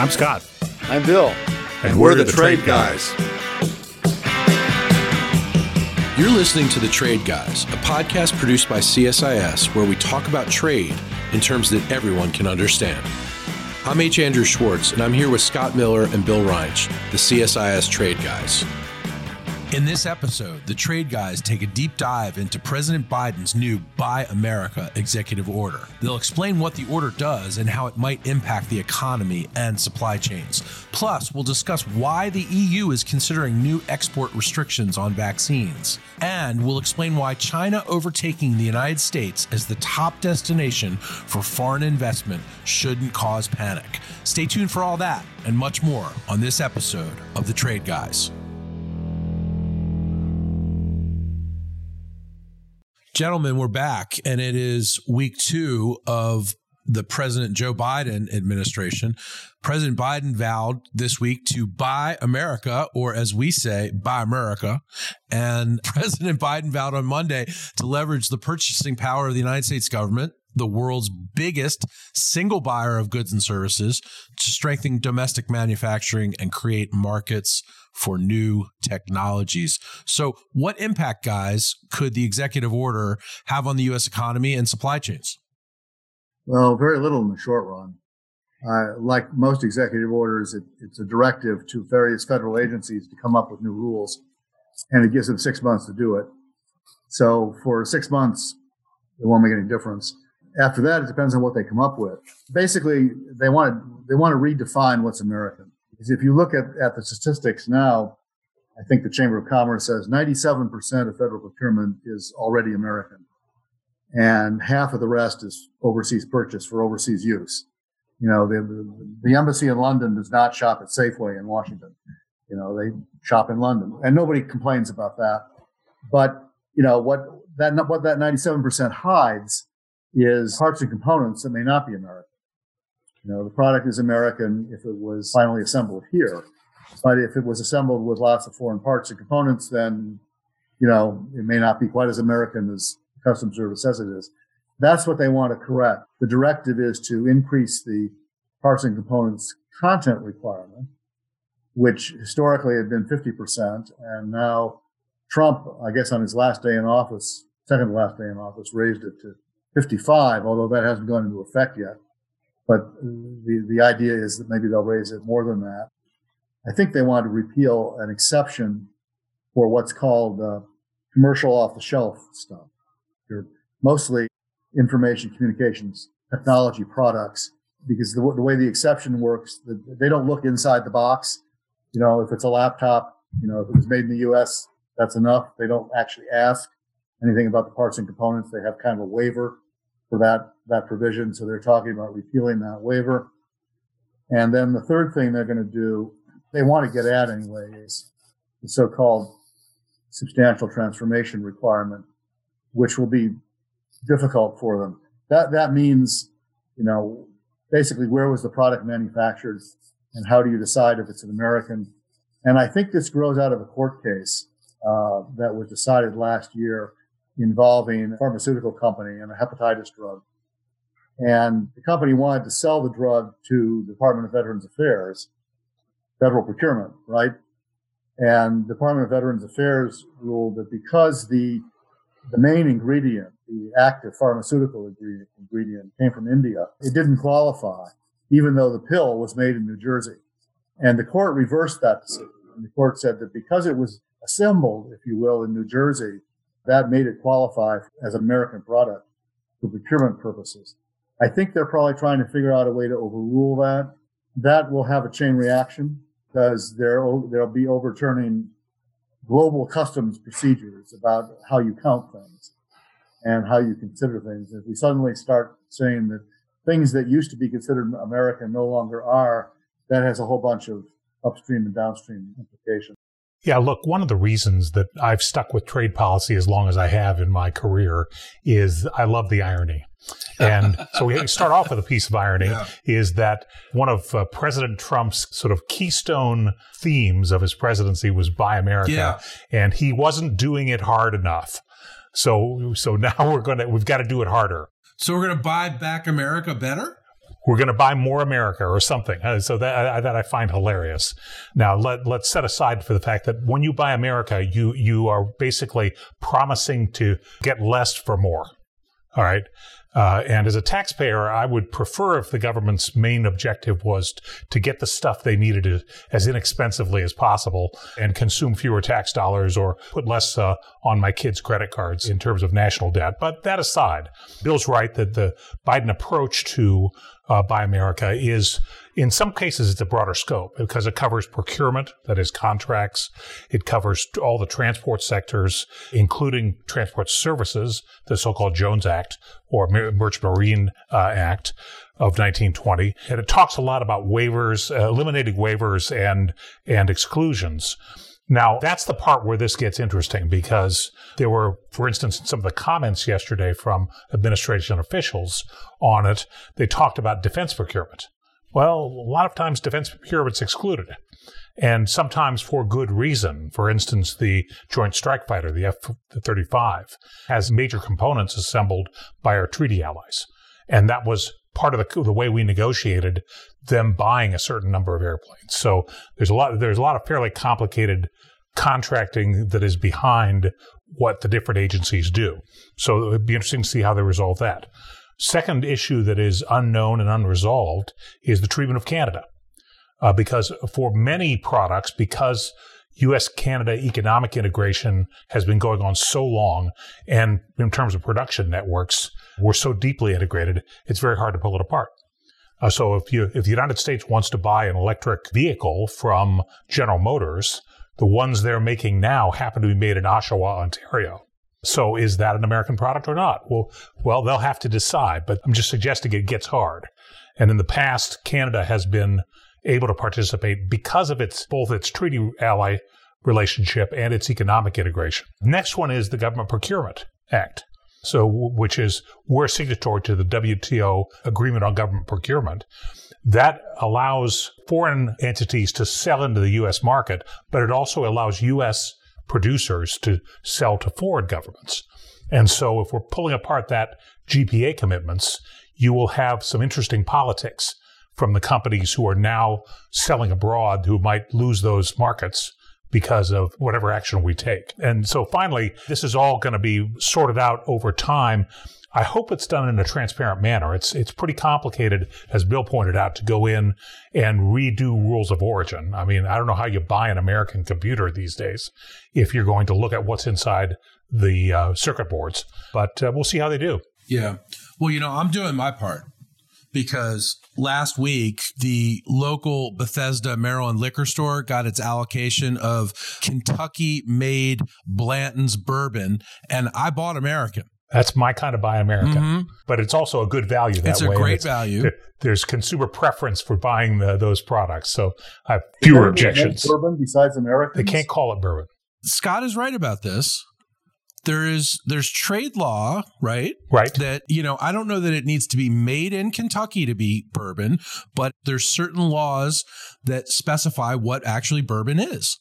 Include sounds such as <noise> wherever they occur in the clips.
I'm Scott. I'm Bill. And, and we're, we're, the, the Trade, Trade guys. guys. You're listening to The Trade Guys, a podcast produced by CSIS where we talk about trade in terms that everyone can understand. I'm H. Andrew Schwartz, and I'm here with Scott Miller and Bill Reinsch, the CSIS Trade Guys. In this episode, the trade guys take a deep dive into President Biden's new Buy America executive order. They'll explain what the order does and how it might impact the economy and supply chains. Plus, we'll discuss why the EU is considering new export restrictions on vaccines. And we'll explain why China overtaking the United States as the top destination for foreign investment shouldn't cause panic. Stay tuned for all that and much more on this episode of The Trade Guys. Gentlemen, we're back, and it is week two of the President Joe Biden administration. President Biden vowed this week to buy America, or as we say, buy America. And <laughs> President Biden vowed on Monday to leverage the purchasing power of the United States government the world's biggest single buyer of goods and services to strengthen domestic manufacturing and create markets for new technologies. So, what impact, guys, could the executive order have on the U.S. economy and supply chains? Well, very little in the short run. Uh, like most executive orders, it, it's a directive to various federal agencies to come up with new rules, and it gives them six months to do it. So, for six months, it won't make any difference. After that, it depends on what they come up with. Basically, they want to, they want to redefine what's American. Because if you look at, at the statistics now, I think the Chamber of Commerce says 97% of federal procurement is already American. And half of the rest is overseas purchase for overseas use. You know, the, the, embassy in London does not shop at Safeway in Washington. You know, they shop in London and nobody complains about that. But, you know, what that, what that 97% hides is parts and components that may not be American. You know, the product is American if it was finally assembled here. But if it was assembled with lots of foreign parts and components, then, you know, it may not be quite as American as Customs Service says it is. That's what they want to correct. The directive is to increase the parts and components content requirement, which historically had been 50%. And now Trump, I guess on his last day in office, second to last day in office, raised it to 55, although that hasn't gone into effect yet. But the, the idea is that maybe they'll raise it more than that. I think they want to repeal an exception for what's called uh, commercial off the shelf stuff. They're mostly information communications technology products because the, the way the exception works, the, they don't look inside the box. You know, if it's a laptop, you know, if it was made in the U.S., that's enough. They don't actually ask anything about the parts and components. They have kind of a waiver for that, that provision. So they're talking about repealing that waiver. And then the third thing they're going to do, they want to get at anyway, is the so-called substantial transformation requirement, which will be difficult for them. That, that means, you know, basically where was the product manufactured and how do you decide if it's an American? And I think this grows out of a court case uh, that was decided last year involving a pharmaceutical company and a hepatitis drug. And the company wanted to sell the drug to the Department of Veterans Affairs, federal procurement, right? And the Department of Veterans Affairs ruled that because the the main ingredient, the active pharmaceutical ingredient, came from India, it didn't qualify, even though the pill was made in New Jersey. And the court reversed that decision. And the court said that because it was assembled, if you will, in New Jersey, that made it qualify as an American product for procurement purposes. I think they're probably trying to figure out a way to overrule that. That will have a chain reaction because they'll be overturning global customs procedures about how you count things and how you consider things. If we suddenly start saying that things that used to be considered American no longer are, that has a whole bunch of upstream and downstream implications. Yeah, look, one of the reasons that I've stuck with trade policy as long as I have in my career is I love the irony. And <laughs> so we start off with a piece of irony yeah. is that one of uh, President Trump's sort of keystone themes of his presidency was buy America. Yeah. And he wasn't doing it hard enough. So, so now <laughs> we're going to, we've got to do it harder. So we're going to buy back America better? We're going to buy more America or something. Uh, so that, that I find hilarious. Now let, let's set aside for the fact that when you buy America, you, you are basically promising to get less for more. All right. Uh, and as a taxpayer, I would prefer if the government's main objective was to get the stuff they needed as inexpensively as possible and consume fewer tax dollars or put less uh, on my kids' credit cards in terms of national debt. But that aside, Bill's right that the Biden approach to uh, Buy America is in some cases, it's a broader scope because it covers procurement, that is contracts. It covers all the transport sectors, including transport services, the so-called Jones Act or Merchant Marine uh, Act of 1920. And it talks a lot about waivers, uh, eliminating waivers and, and exclusions. Now, that's the part where this gets interesting because there were, for instance, some of the comments yesterday from administration officials on it. They talked about defense procurement. Well, a lot of times defense procurement's excluded, and sometimes for good reason. For instance, the Joint Strike Fighter, the F 35, has major components assembled by our treaty allies. And that was part of the, the way we negotiated them buying a certain number of airplanes. So there's a lot, there's a lot of fairly complicated contracting that is behind what the different agencies do. So it'd be interesting to see how they resolve that. Second issue that is unknown and unresolved is the treatment of Canada. Uh, because for many products, because US Canada economic integration has been going on so long, and in terms of production networks, we're so deeply integrated, it's very hard to pull it apart. Uh, so if you if the United States wants to buy an electric vehicle from General Motors, the ones they're making now happen to be made in Oshawa, Ontario. So is that an American product or not? Well, well, they'll have to decide, but I'm just suggesting it gets hard. And in the past, Canada has been able to participate because of its both its treaty ally relationship and its economic integration. Next one is the Government Procurement Act. So, which is we're signatory to the WTO Agreement on Government Procurement. That allows foreign entities to sell into the U.S. market, but it also allows U.S producers to sell to foreign governments. And so, if we're pulling apart that GPA commitments, you will have some interesting politics from the companies who are now selling abroad who might lose those markets because of whatever action we take. And so finally, this is all going to be sorted out over time I hope it's done in a transparent manner. It's it's pretty complicated, as Bill pointed out, to go in and redo rules of origin. I mean, I don't know how you buy an American computer these days if you're going to look at what's inside the uh, circuit boards. But uh, we'll see how they do. Yeah. Well, you know, I'm doing my part because last week the local Bethesda, Maryland liquor store got its allocation of Kentucky made Blanton's bourbon, and I bought American. That's my kind of buy American, mm-hmm. but it's also a good value that it's way. It's a great value. There's consumer preference for buying the, those products, so I have fewer objections. Bourbon besides American, they can't call it bourbon. Scott is right about this. There is there's trade law, right? Right. That you know, I don't know that it needs to be made in Kentucky to be bourbon, but there's certain laws that specify what actually bourbon is.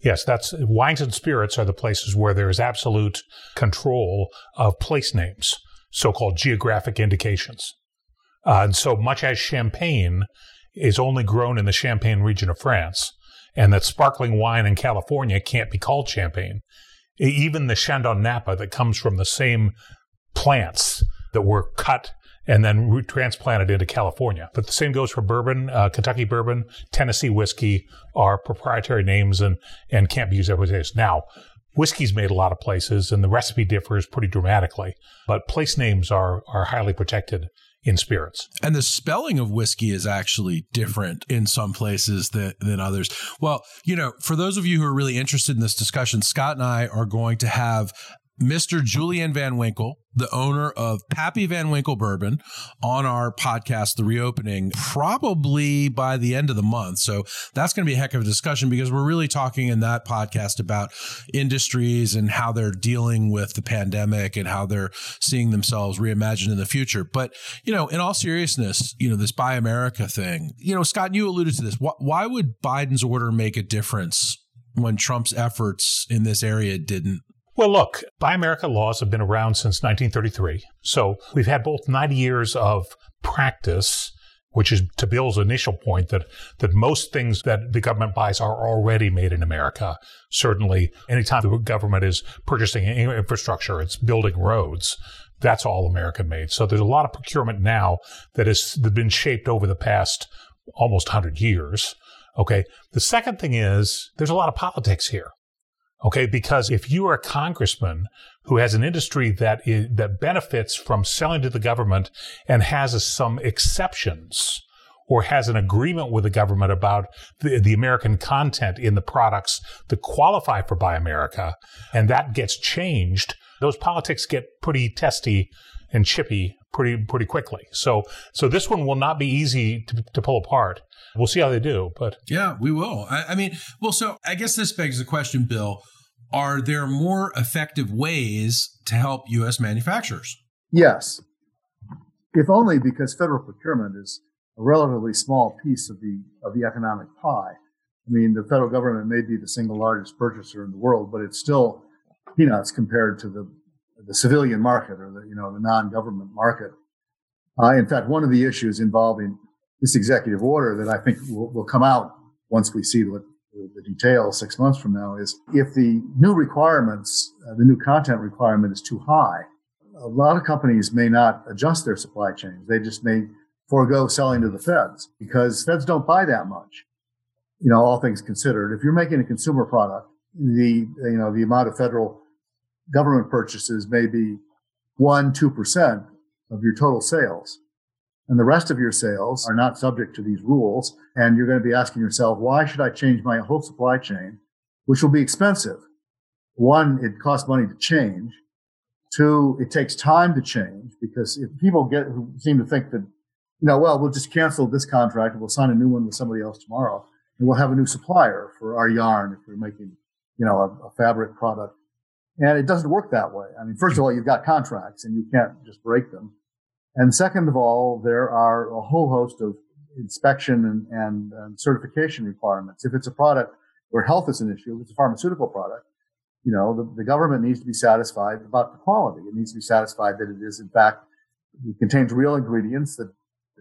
Yes, that's wines and spirits are the places where there is absolute control of place names, so-called geographic indications. Uh, and so much as champagne is only grown in the Champagne region of France, and that sparkling wine in California can't be called champagne. Even the Chandon Napa that comes from the same plants that were cut and then transplanted into California. But the same goes for bourbon, uh, Kentucky bourbon, Tennessee whiskey are proprietary names and, and can't be used everywhere. Now, whiskey's made a lot of places and the recipe differs pretty dramatically, but place names are, are highly protected in spirits. And the spelling of whiskey is actually different in some places than, than others. Well, you know, for those of you who are really interested in this discussion, Scott and I are going to have Mr. Julian Van Winkle, the owner of Pappy Van Winkle Bourbon, on our podcast, The Reopening, probably by the end of the month. So that's going to be a heck of a discussion because we're really talking in that podcast about industries and how they're dealing with the pandemic and how they're seeing themselves reimagined in the future. But, you know, in all seriousness, you know, this Buy America thing, you know, Scott, you alluded to this. Why would Biden's order make a difference when Trump's efforts in this area didn't? Well, look, Buy America laws have been around since 1933. So we've had both 90 years of practice which is to Bill's initial point that that most things that the government buys are already made in America. Certainly, anytime the government is purchasing infrastructure, it's building roads. That's all American made. So there's a lot of procurement now that has been shaped over the past almost 100 years. Okay. The second thing is there's a lot of politics here. Okay. Because if you are a congressman who has an industry that is, that benefits from selling to the government and has some exceptions or has an agreement with the government about the, the American content in the products that qualify for Buy America, and that gets changed, those politics get pretty testy and chippy pretty pretty quickly. So so this one will not be easy to, to pull apart. We'll see how they do, but yeah, we will. I, I mean, well, so I guess this begs the question, Bill are there more effective ways to help U.S. manufacturers? Yes, if only because federal procurement is a relatively small piece of the of the economic pie. I mean, the federal government may be the single largest purchaser in the world, but it's still peanuts compared to the the civilian market or the you know the non-government market. Uh, in fact, one of the issues involving this executive order that I think will, will come out once we see what the details six months from now is if the new requirements, uh, the new content requirement is too high, a lot of companies may not adjust their supply chains. They just may forego selling to the feds because feds don't buy that much. You know, all things considered, if you're making a consumer product, the you know the amount of federal government purchases may be one two percent of your total sales and the rest of your sales are not subject to these rules. And you're going to be asking yourself, why should I change my whole supply chain, which will be expensive? One, it costs money to change. Two, it takes time to change because if people get who seem to think that, you know, well, we'll just cancel this contract and we'll sign a new one with somebody else tomorrow and we'll have a new supplier for our yarn if we're making, you know, a, a fabric product. And it doesn't work that way. I mean, first of all, you've got contracts and you can't just break them. And second of all, there are a whole host of inspection and, and, and, certification requirements. If it's a product where health is an issue, if it's a pharmaceutical product, you know, the, the government needs to be satisfied about the quality. It needs to be satisfied that it is, in fact, it contains real ingredients that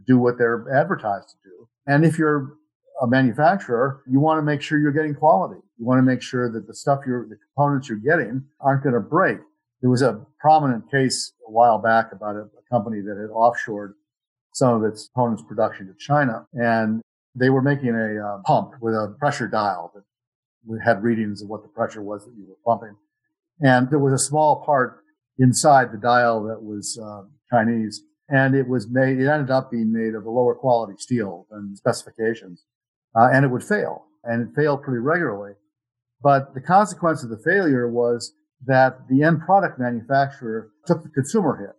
do what they're advertised to do. And if you're a manufacturer, you want to make sure you're getting quality. You want to make sure that the stuff you're, the components you're getting aren't going to break. There was a prominent case a while back about a, a company that had offshored some of its components production to China. And they were making a uh, pump with a pressure dial that had readings of what the pressure was that you were pumping. And there was a small part inside the dial that was uh, Chinese. And it was made, it ended up being made of a lower quality steel than specifications. Uh, and it would fail. And it failed pretty regularly. But the consequence of the failure was that the end product manufacturer took the consumer hit.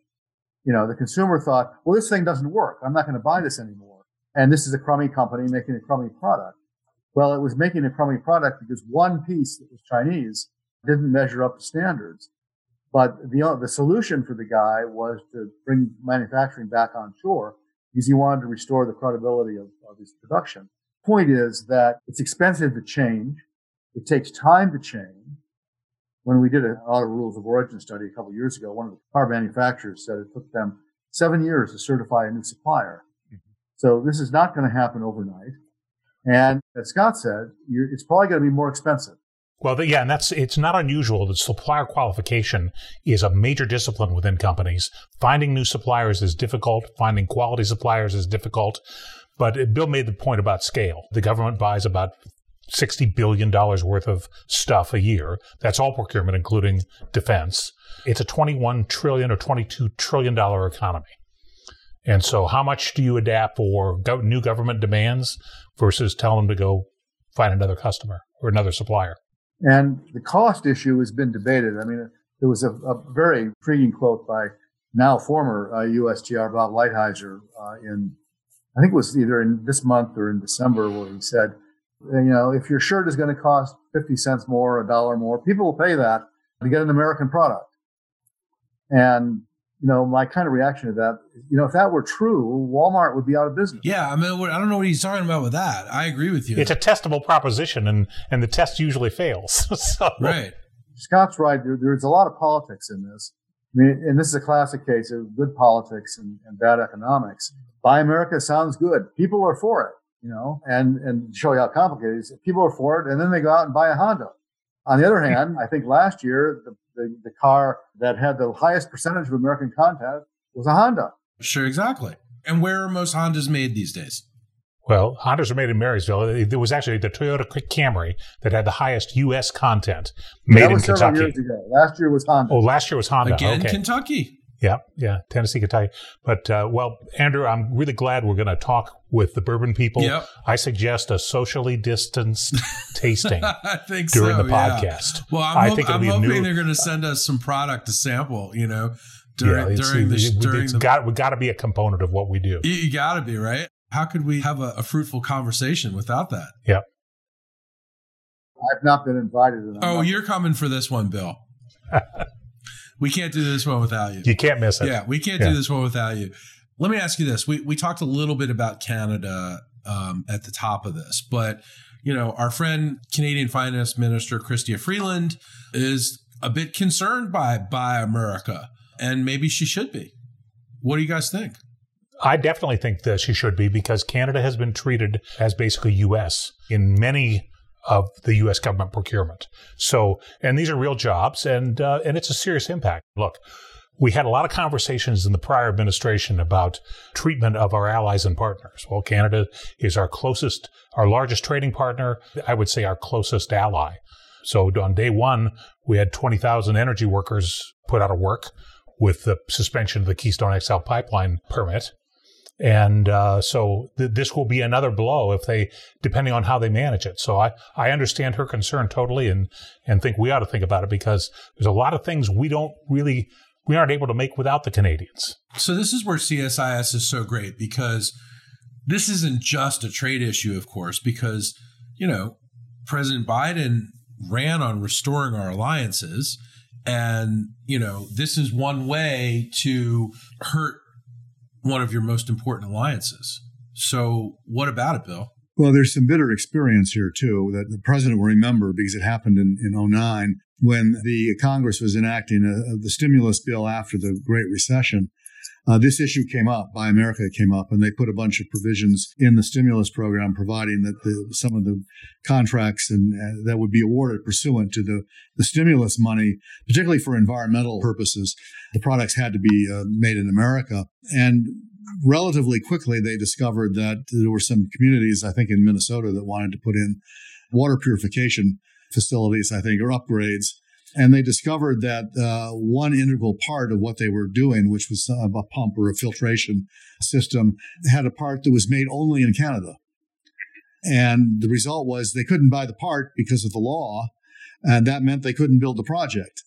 You know, the consumer thought, well, this thing doesn't work. I'm not going to buy this anymore. And this is a crummy company making a crummy product. Well, it was making a crummy product because one piece that was Chinese didn't measure up to standards. But the, uh, the solution for the guy was to bring manufacturing back on shore because he wanted to restore the credibility of, of his production. Point is that it's expensive to change. It takes time to change when we did an auto rules of origin study a couple years ago, one of the car manufacturers said it took them seven years to certify a new supplier. Mm-hmm. So this is not going to happen overnight. And as Scott said, it's probably going to be more expensive. Well, yeah, and that's it's not unusual that supplier qualification is a major discipline within companies. Finding new suppliers is difficult. Finding quality suppliers is difficult. But Bill made the point about scale. The government buys about $60 billion worth of stuff a year. That's all procurement, including defense. It's a 21 trillion or 22 trillion dollar economy. And so how much do you adapt for new government demands versus tell them to go find another customer or another supplier? And the cost issue has been debated. I mean, there was a, a very intriguing quote by now former uh, USTR Bob Lighthizer uh, in, I think it was either in this month or in December, where he said, you know, if your shirt is going to cost 50 cents more, a dollar more, people will pay that to get an American product. And, you know, my kind of reaction to that, you know, if that were true, Walmart would be out of business. Yeah. I mean, I don't know what he's talking about with that. I agree with you. It's a testable proposition and, and the test usually fails. <laughs> so. Right. Scott's right. There, there's a lot of politics in this. I mean, and this is a classic case of good politics and, and bad economics. Buy America sounds good. People are for it, you know, and, and show you how complicated it is. People are for it, and then they go out and buy a Honda. On the other hand, I think last year, the, the, the car that had the highest percentage of American content was a Honda. Sure, exactly. And where are most Hondas made these days? Well, Hondas are made in Marysville. There was actually the Toyota Camry that had the highest U.S. content made that was in several Kentucky. years ago. Last year was Honda. Oh, last year was Honda. Again, okay. Kentucky. Yeah, yeah, Tennessee, Kentucky. But uh, well, Andrew, I'm really glad we're going to talk with the bourbon people. Yep. I suggest a socially distanced <laughs> tasting I think during so, the yeah. podcast. Well, I'm, I hop- think it'll I'm hoping new- they're going to send us some product to sample. You know, during yeah, it's, during the it, during it's the got we got to be a component of what we do. you, you got to be right. How could we have a, a fruitful conversation without that? Yep. I've not been invited. Oh, not- you're coming for this one, Bill. <laughs> we can't do this one without you. You can't miss it. Yeah, we can't Yeah. do this one without you. Let me ask you this: we we talked a little bit about Canada um, at the top of this, but you know, our friend Canadian Finance Minister Chrystia Freeland is a bit concerned by Buy America, and maybe she should be. What do you guys think? I definitely think that she should be because Canada has been treated as basically U.S. in many of the U.S. government procurement. So, and these are real jobs, and uh, and it's a serious impact. Look, we had a lot of conversations in the prior administration about treatment of our allies and partners. Well, Canada is our closest, our largest trading partner. I would say our closest ally. So on day one, we had 20,000 energy workers put out of work with the suspension of the Keystone XL pipeline permit. And uh, so th- this will be another blow if they, depending on how they manage it. So I, I understand her concern totally and, and think we ought to think about it because there's a lot of things we don't really, we aren't able to make without the Canadians. So this is where CSIS is so great because this isn't just a trade issue, of course, because you know President Biden ran on restoring our alliances, and you know this is one way to hurt one of your most important alliances. So what about it, Bill? Well, there's some bitter experience here, too, that the president will remember because it happened in, in 09 when the Congress was enacting a, the stimulus bill after the Great Recession. Uh, this issue came up, Buy America came up, and they put a bunch of provisions in the stimulus program providing that the, some of the contracts and uh, that would be awarded pursuant to the, the stimulus money, particularly for environmental purposes, the products had to be uh, made in America. And relatively quickly, they discovered that there were some communities, I think in Minnesota, that wanted to put in water purification facilities, I think, or upgrades. And they discovered that uh, one integral part of what they were doing, which was a pump or a filtration system, had a part that was made only in Canada. And the result was they couldn't buy the part because of the law. And that meant they couldn't build the project.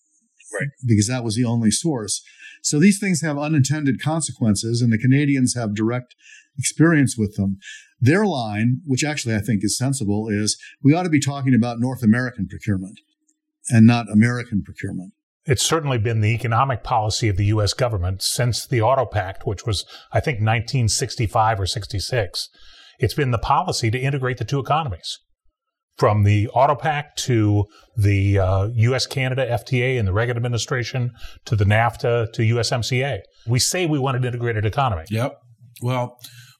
Right. Because that was the only source. So these things have unintended consequences, and the Canadians have direct experience with them. Their line, which actually I think is sensible, is we ought to be talking about North American procurement and not American procurement. It's certainly been the economic policy of the U.S. government since the Auto Pact, which was, I think, 1965 or 66. It's been the policy to integrate the two economies from the Auto Pact to the uh, U.S. Canada FTA and the Reagan administration to the NAFTA to USMCA. We say we want an integrated economy. Yep. Well,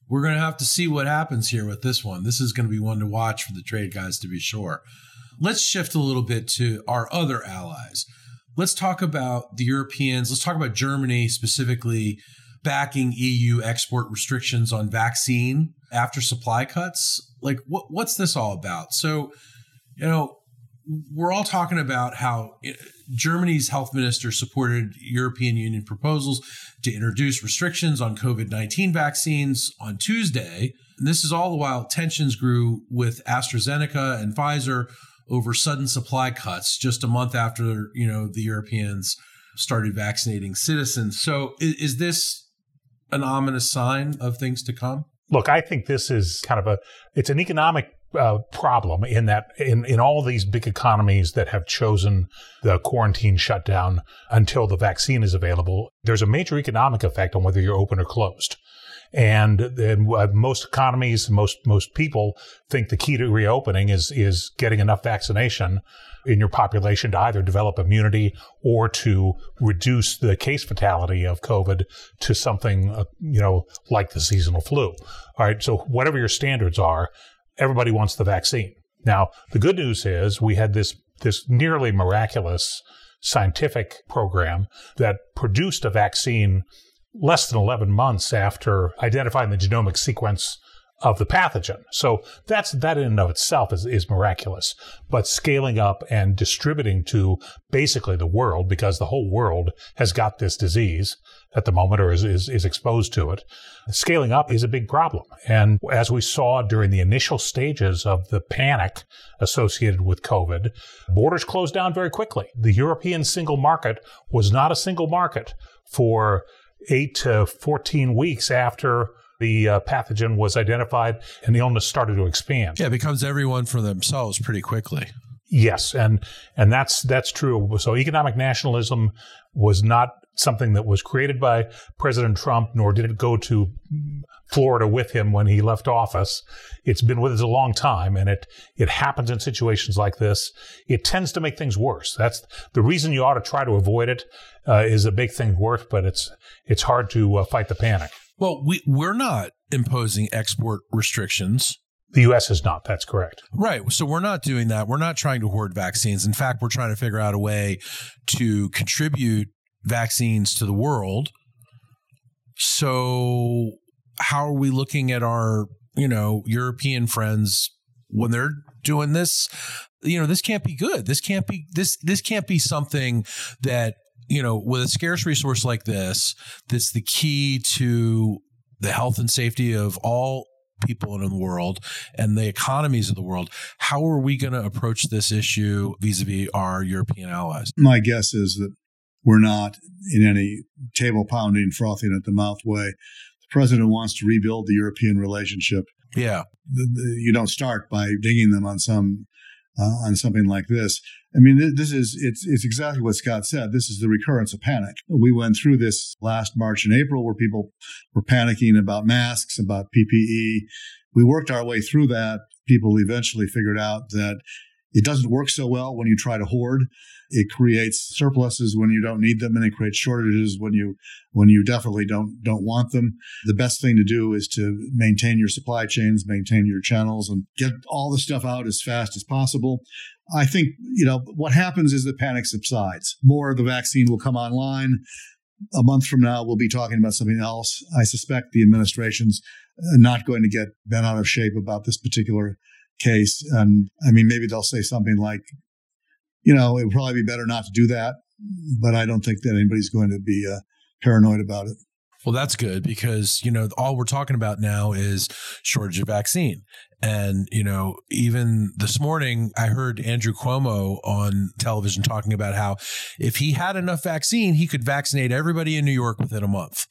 we're going to have to see what happens here with this one. This is going to be one to watch for the trade guys to be sure. Let's shift a little bit to our other allies. Let's talk about the Europeans. Let's talk about Germany specifically backing EU export restrictions on vaccine after supply cuts. Like, what, what's this all about? So, you know, we're all talking about how eh, Germany's health minister supported European Union proposals to introduce restrictions on COVID 19 vaccines on Tuesday. And this is all the while tensions grew with AstraZeneca and Pfizer over sudden supply cuts just a month after, you know, the Europeans started vaccinating citizens. So is, is this an ominous sign of things to come? Look, I think this is kind of a it's an economic uh, problem in that in, in all these big economies that have chosen the quarantine shutdown until the vaccine is available, there's a major economic effect on whether you're open or closed. And, and most economies, most most people think the key to reopening is is getting enough vaccination in your population to either develop immunity or to reduce the case fatality of COVID to something, uh, you know, like the seasonal flu. All right. So whatever your standards are, everybody wants the vaccine. Now, the good news is we had this, this nearly miraculous scientific program that produced a vaccine less than 11 months after identifying the genomic sequence of the pathogen. So that's that in and of itself is, is miraculous. But scaling up and distributing to basically the world, because the whole world has got this disease at the moment or is, is, is exposed to it, scaling up is a big problem. And as we saw during the initial stages of the panic associated with COVID, borders closed down very quickly. The European single market was not a single market for eight to 14 weeks after the uh, pathogen was identified and the illness started to expand. Yeah, it becomes everyone for themselves pretty quickly. Yes, and and that's that's true. So economic nationalism was not something that was created by President Trump, nor did it go to Florida with him when he left office. It's been with us a long time, and it it happens in situations like this. It tends to make things worse. That's the reason you ought to try to avoid it. Uh, is a big thing worse, but it's it's hard to uh, fight the panic. Well, we we're not imposing export restrictions. The U.S. is not. That's correct. Right. So we're not doing that. We're not trying to hoard vaccines. In fact, we're trying to figure out a way to contribute vaccines to the world. So how are we looking at our, you know, European friends when they're doing this? You know, this can't be good. This can't be this this can't be something that you know, with a scarce resource like this, that's the key to the health and safety of all people in the world and the economies of the world. How are we going to approach this issue vis a vis our European allies? My guess is that we're not in any table pounding, frothing at the mouth way. The president wants to rebuild the European relationship. Yeah. The, the, you don't start by dinging them on some uh, on something like this. I mean, this is it's it's exactly what Scott said. This is the recurrence of panic. We went through this last March and April, where people were panicking about masks, about PPE. We worked our way through that. People eventually figured out that it doesn't work so well when you try to hoard. It creates surpluses when you don't need them, and it creates shortages when you when you definitely don't don't want them. The best thing to do is to maintain your supply chains, maintain your channels, and get all the stuff out as fast as possible. I think you know what happens is the panic subsides. More of the vaccine will come online. A month from now, we'll be talking about something else. I suspect the administration's uh, not going to get bent out of shape about this particular case. And I mean, maybe they'll say something like, you know, it would probably be better not to do that. But I don't think that anybody's going to be uh, paranoid about it. Well, that's good because, you know, all we're talking about now is shortage of vaccine. And, you know, even this morning, I heard Andrew Cuomo on television talking about how if he had enough vaccine, he could vaccinate everybody in New York within a month.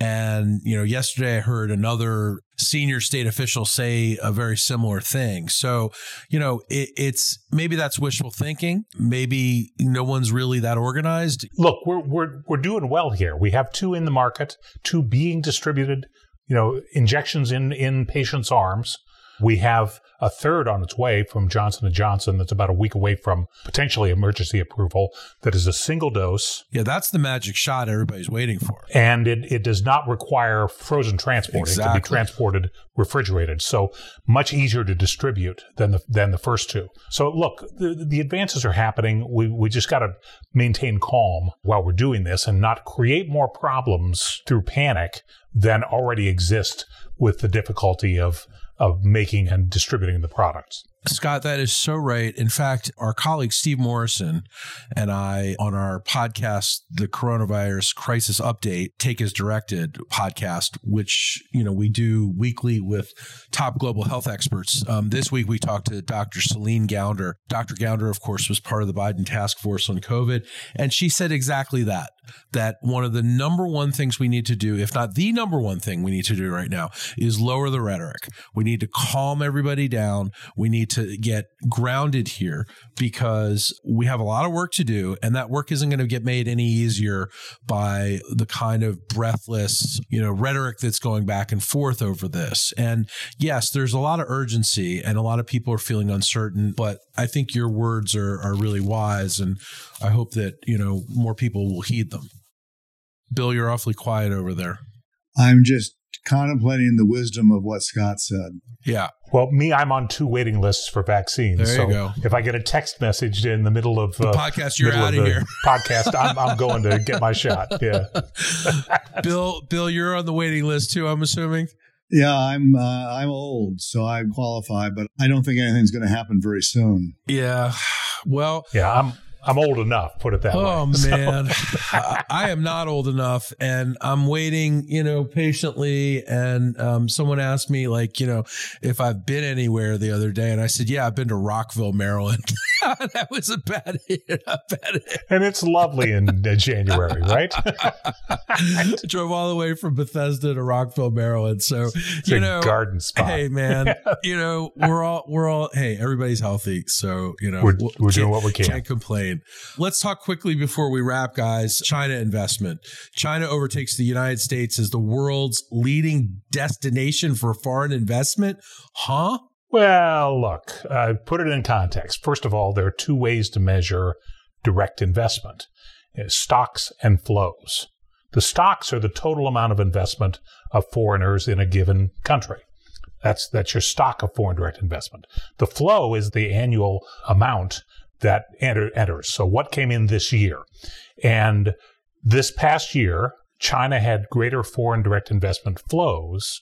And, you know, yesterday I heard another senior state official say a very similar thing. So, you know, it, it's maybe that's wishful thinking. Maybe no one's really that organized. Look, we're, we're, we're doing well here. We have two in the market, two being distributed, you know, injections in, in patients' arms. We have a third on its way from Johnson & Johnson that's about a week away from potentially emergency approval that is a single dose. Yeah, that's the magic shot everybody's waiting for. And it, it does not require frozen transport. Exactly. It can be transported refrigerated. So much easier to distribute than the, than the first two. So look, the, the advances are happening. We, we just got to maintain calm while we're doing this and not create more problems through panic than already exist with the difficulty of of making and distributing the products. Scott, that is so right. In fact, our colleague Steve Morrison and I on our podcast, the Coronavirus Crisis Update, Take as Directed podcast, which you know we do weekly with top global health experts. Um, this week we talked to Dr. Celine Gounder. Dr. Gounder, of course, was part of the Biden task force on COVID, and she said exactly that that one of the number one things we need to do, if not the number one thing we need to do right now, is lower the rhetoric. We need to calm everybody down. We need to get grounded here because we have a lot of work to do, and that work isn't going to get made any easier by the kind of breathless, you know, rhetoric that's going back and forth over this. And yes, there's a lot of urgency, and a lot of people are feeling uncertain, but I think your words are are really wise, and I hope that you know more people will heed them. Bill, you're awfully quiet over there. I'm just contemplating the wisdom of what Scott said. Yeah. Well, me, I'm on two waiting lists for vaccines. There so you go. if I get a text message in the middle of the uh, podcast, you're out of of here. <laughs> podcast, I'm, I'm going to get my shot. Yeah. <laughs> <laughs> Bill, Bill, you're on the waiting list too. I'm assuming. Yeah, I'm uh, I'm old, so I qualify, but I don't think anything's going to happen very soon. Yeah. Well, Yeah, I'm I'm old enough. Put it that Oh way. <laughs> So- man, I, I am not old enough, and I'm waiting, you know, patiently. And um, someone asked me, like, you know, if I've been anywhere the other day, and I said, yeah, I've been to Rockville, Maryland. <laughs> <laughs> that was a bad hit. A bad hit. and it's lovely in January, right? <laughs> I drove all the way from Bethesda to Rockville, Maryland. So It's you know, garden spot. hey man, <laughs> you know, we're all we're all hey, everybody's healthy, so you know We're- we're doing what we can. Can't complain. Let's talk quickly before we wrap, guys. China investment. China overtakes the United States as the world's leading destination for foreign investment. Huh? Well, look, uh, put it in context. First of all, there are two ways to measure direct investment uh, stocks and flows. The stocks are the total amount of investment of foreigners in a given country. That's, that's your stock of foreign direct investment. The flow is the annual amount that enter, enters. So, what came in this year? And this past year, China had greater foreign direct investment flows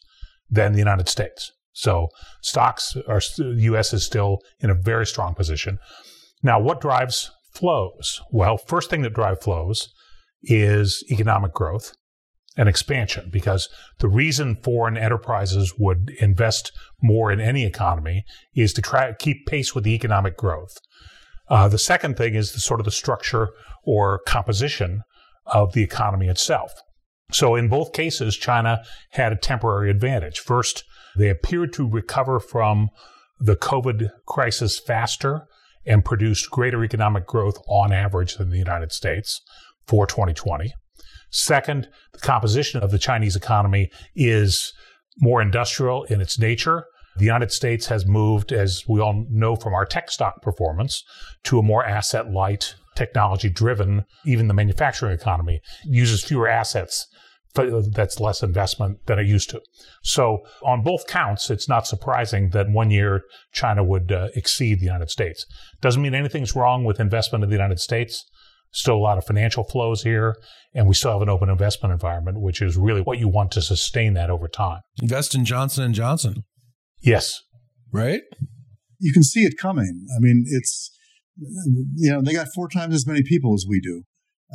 than the United States. So stocks are the U.S. is still in a very strong position. Now, what drives flows? Well, first thing that drives flows is economic growth and expansion, because the reason foreign enterprises would invest more in any economy is to try to keep pace with the economic growth. Uh, the second thing is the sort of the structure or composition of the economy itself. So in both cases, China had a temporary advantage. First, they appeared to recover from the COVID crisis faster and produced greater economic growth on average than the United States for 2020. Second, the composition of the Chinese economy is more industrial in its nature. The United States has moved, as we all know from our tech stock performance, to a more asset light, technology driven, even the manufacturing economy uses fewer assets that's less investment than it used to. So, on both counts, it's not surprising that one year China would uh, exceed the United States. Doesn't mean anything's wrong with investment in the United States. Still a lot of financial flows here, and we still have an open investment environment, which is really what you want to sustain that over time. Invest in Johnson and Johnson, Yes, right? You can see it coming. I mean, it's you know they got four times as many people as we do.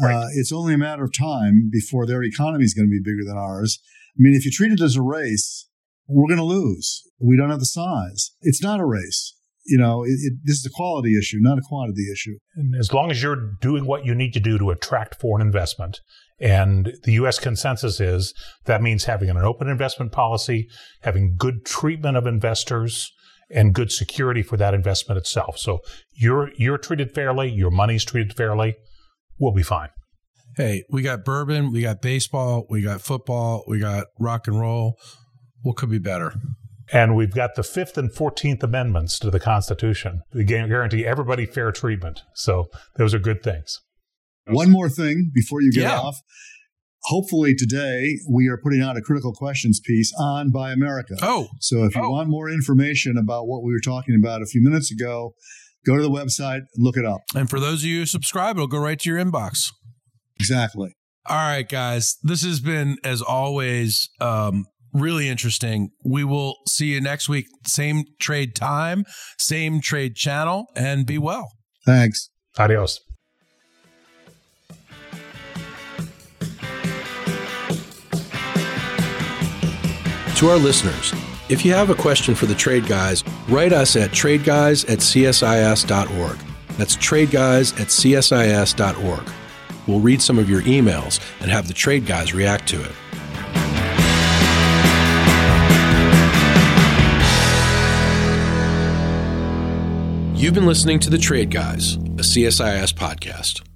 Right. Uh, it's only a matter of time before their economy is going to be bigger than ours. I mean, if you treat it as a race, we're going to lose. We don't have the size. It's not a race. You know, it, it, this is a quality issue, not a quantity issue. And as long as you're doing what you need to do to attract foreign investment, and the U.S. consensus is that means having an open investment policy, having good treatment of investors, and good security for that investment itself. So you're you're treated fairly, your money's treated fairly, we'll be fine. Hey, we got bourbon, we got baseball, we got football, we got rock and roll. What could be better? And we've got the Fifth and Fourteenth Amendments to the Constitution. They guarantee everybody fair treatment. So those are good things. One more thing before you get Yeah. off. Hopefully today we are putting out a critical questions piece on Buy America. Oh, So if you Oh. want more information about what we were talking about a few minutes ago, go to the website, look it up. and for those of you who subscribe, it'll go right to your inbox. Exactly. All right, guys. This has been, as always, um, really interesting. We will see you next week. Same trade time, same trade channel, and be well. Thanks. Adios. To our listeners, if you have a question for the trade guys, write us at tradeguys at csis.org. That's tradeguys at csis.org. we'll read some of your emails and have the trade guys react to it. You've been listening to The Trade Guys, a CSIS podcast.